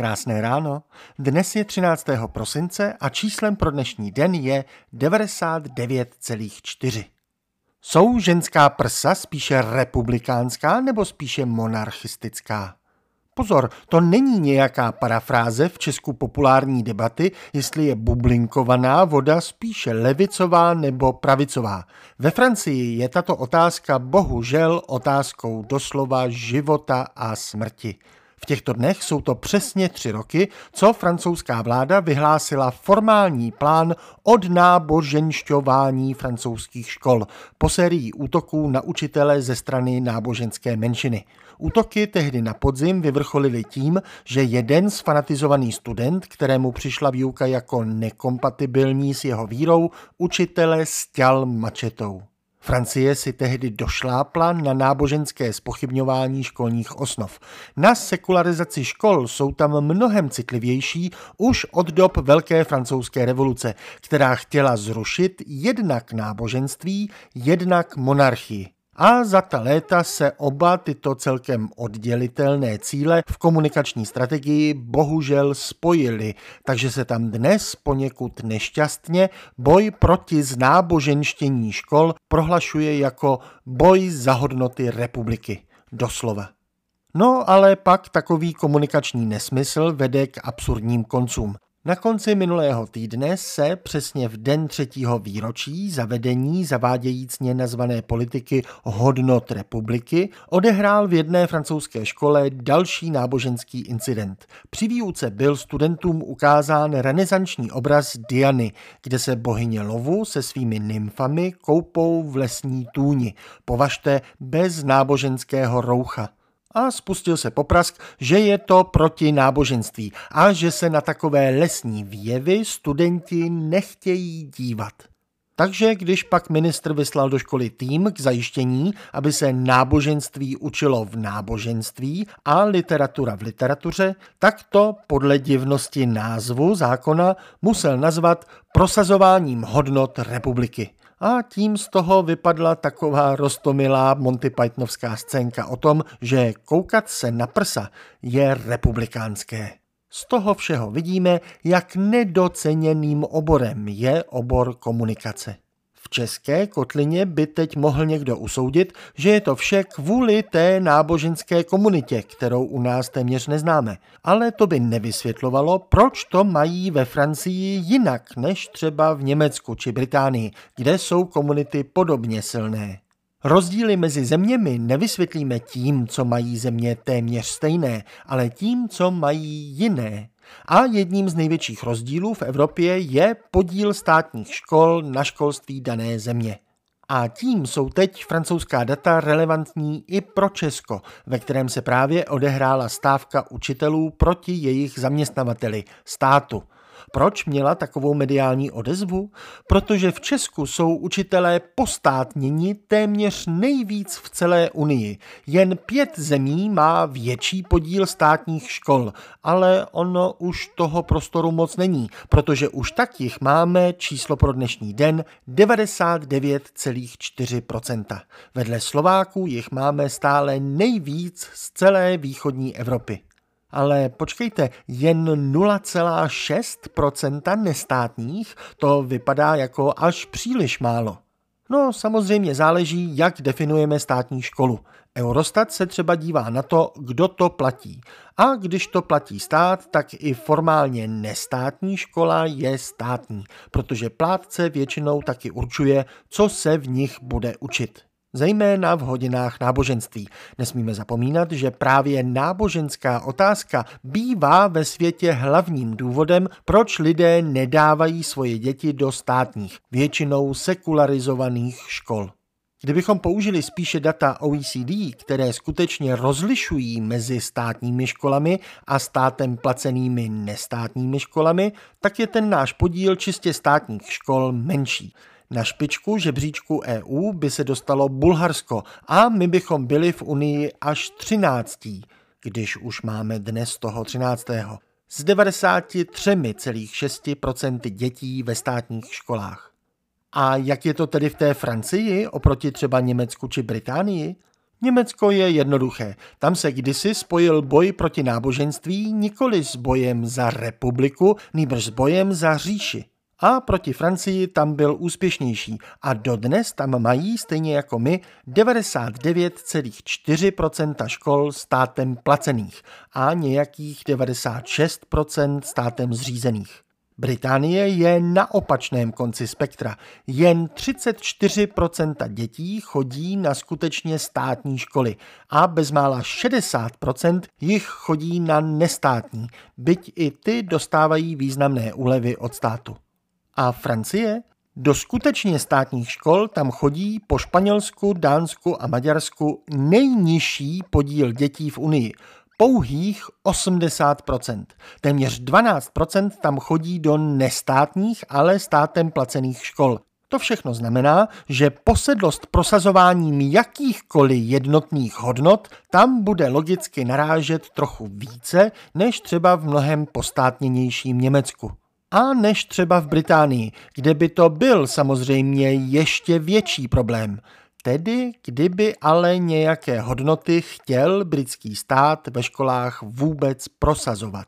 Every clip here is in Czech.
Krásné ráno. Dnes je 13. prosince a číslem pro dnešní den je 99,4. Jsou ženská prsa spíše republikánská nebo spíše monarchistická? Pozor, to není nějaká parafráze v Česku populární debaty, jestli je bublinkovaná voda spíše levicová nebo pravicová. Ve Francii je tato otázka bohužel otázkou doslova života a smrti. V těchto dnech jsou to přesně tři roky, co francouzská vláda vyhlásila formální plán od náboženšťování francouzských škol po sérii útoků na učitele ze strany náboženské menšiny. Útoky tehdy na podzim vyvrcholily tím, že jeden zfanatizovaný student, kterému přišla výuka jako nekompatibilní s jeho vírou, učitele stěl mačetou. Francie si tehdy došlápla na náboženské spochybňování školních osnov. Na sekularizaci škol jsou tam mnohem citlivější už od dob Velké francouzské revoluce, která chtěla zrušit jednak náboženství, jednak monarchii. A za ta léta se oba tyto celkem oddělitelné cíle v komunikační strategii bohužel spojily, takže se tam dnes poněkud nešťastně boj proti znáboženštění škol prohlašuje jako boj za hodnoty republiky. Doslova. No ale pak takový komunikační nesmysl vede k absurdním koncům. Na konci minulého týdne se přesně v den třetího výročí zavedení zavádějícně nazvané politiky hodnot republiky odehrál v jedné francouzské škole další náboženský incident. Při výuce byl studentům ukázán renesanční obraz Diany, kde se bohyně lovu se svými nymfami koupou v lesní tůni. Považte bez náboženského roucha a spustil se poprask, že je to proti náboženství a že se na takové lesní výjevy studenti nechtějí dívat. Takže když pak ministr vyslal do školy tým k zajištění, aby se náboženství učilo v náboženství a literatura v literatuře, tak to podle divnosti názvu zákona musel nazvat prosazováním hodnot republiky a tím z toho vypadla taková rostomilá Monty Pythonovská scénka o tom, že koukat se na prsa je republikánské. Z toho všeho vidíme, jak nedoceněným oborem je obor komunikace české kotlině by teď mohl někdo usoudit, že je to vše kvůli té náboženské komunitě, kterou u nás téměř neznáme. Ale to by nevysvětlovalo, proč to mají ve Francii jinak než třeba v Německu či Británii, kde jsou komunity podobně silné. Rozdíly mezi zeměmi nevysvětlíme tím, co mají země téměř stejné, ale tím, co mají jiné. A jedním z největších rozdílů v Evropě je podíl státních škol na školství dané země. A tím jsou teď francouzská data relevantní i pro Česko, ve kterém se právě odehrála stávka učitelů proti jejich zaměstnavateli, státu. Proč měla takovou mediální odezvu? Protože v Česku jsou učitelé postátněni téměř nejvíc v celé Unii. Jen pět zemí má větší podíl státních škol, ale ono už toho prostoru moc není, protože už tak jich máme číslo pro dnešní den 99,4%. Vedle Slováků jich máme stále nejvíc z celé východní Evropy. Ale počkejte, jen 0,6% nestátních, to vypadá jako až příliš málo. No samozřejmě záleží, jak definujeme státní školu. Eurostat se třeba dívá na to, kdo to platí. A když to platí stát, tak i formálně nestátní škola je státní, protože plátce většinou taky určuje, co se v nich bude učit zejména v hodinách náboženství. Nesmíme zapomínat, že právě náboženská otázka bývá ve světě hlavním důvodem, proč lidé nedávají svoje děti do státních, většinou sekularizovaných škol. Kdybychom použili spíše data OECD, které skutečně rozlišují mezi státními školami a státem placenými nestátními školami, tak je ten náš podíl čistě státních škol menší. Na špičku žebříčku EU by se dostalo Bulharsko a my bychom byli v Unii až 13. když už máme dnes toho 13. z 93,6% dětí ve státních školách. A jak je to tedy v té Francii oproti třeba Německu či Británii? Německo je jednoduché. Tam se kdysi spojil boj proti náboženství nikoli s bojem za republiku, nýbrž s bojem za říši. A proti Francii tam byl úspěšnější a dodnes tam mají, stejně jako my, 99,4% škol státem placených a nějakých 96% státem zřízených. Británie je na opačném konci spektra. Jen 34% dětí chodí na skutečně státní školy a bezmála 60% jich chodí na nestátní, byť i ty dostávají významné úlevy od státu. A Francie? Do skutečně státních škol tam chodí po Španělsku, Dánsku a Maďarsku nejnižší podíl dětí v Unii – pouhých 80%. Téměř 12% tam chodí do nestátních, ale státem placených škol. To všechno znamená, že posedlost prosazováním jakýchkoliv jednotných hodnot tam bude logicky narážet trochu více než třeba v mnohem postátněnějším Německu. A než třeba v Británii, kde by to byl samozřejmě ještě větší problém. Tedy, kdyby ale nějaké hodnoty chtěl britský stát ve školách vůbec prosazovat.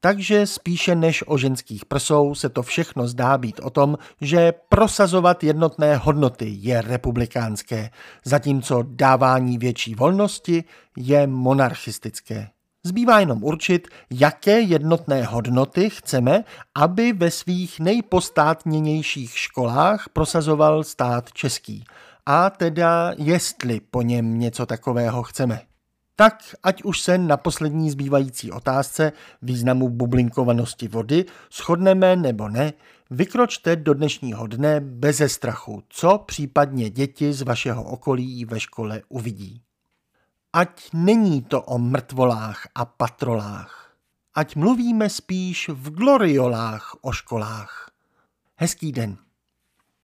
Takže spíše než o ženských prsou se to všechno zdá být o tom, že prosazovat jednotné hodnoty je republikánské, zatímco dávání větší volnosti je monarchistické. Zbývá jenom určit, jaké jednotné hodnoty chceme, aby ve svých nejpostátněnějších školách prosazoval stát český – a teda jestli po něm něco takového chceme. Tak ať už se na poslední zbývající otázce významu bublinkovanosti vody shodneme nebo ne, vykročte do dnešního dne beze strachu, co případně děti z vašeho okolí ve škole uvidí. Ať není to o mrtvolách a patrolách, ať mluvíme spíš v gloriolách o školách. Hezký den.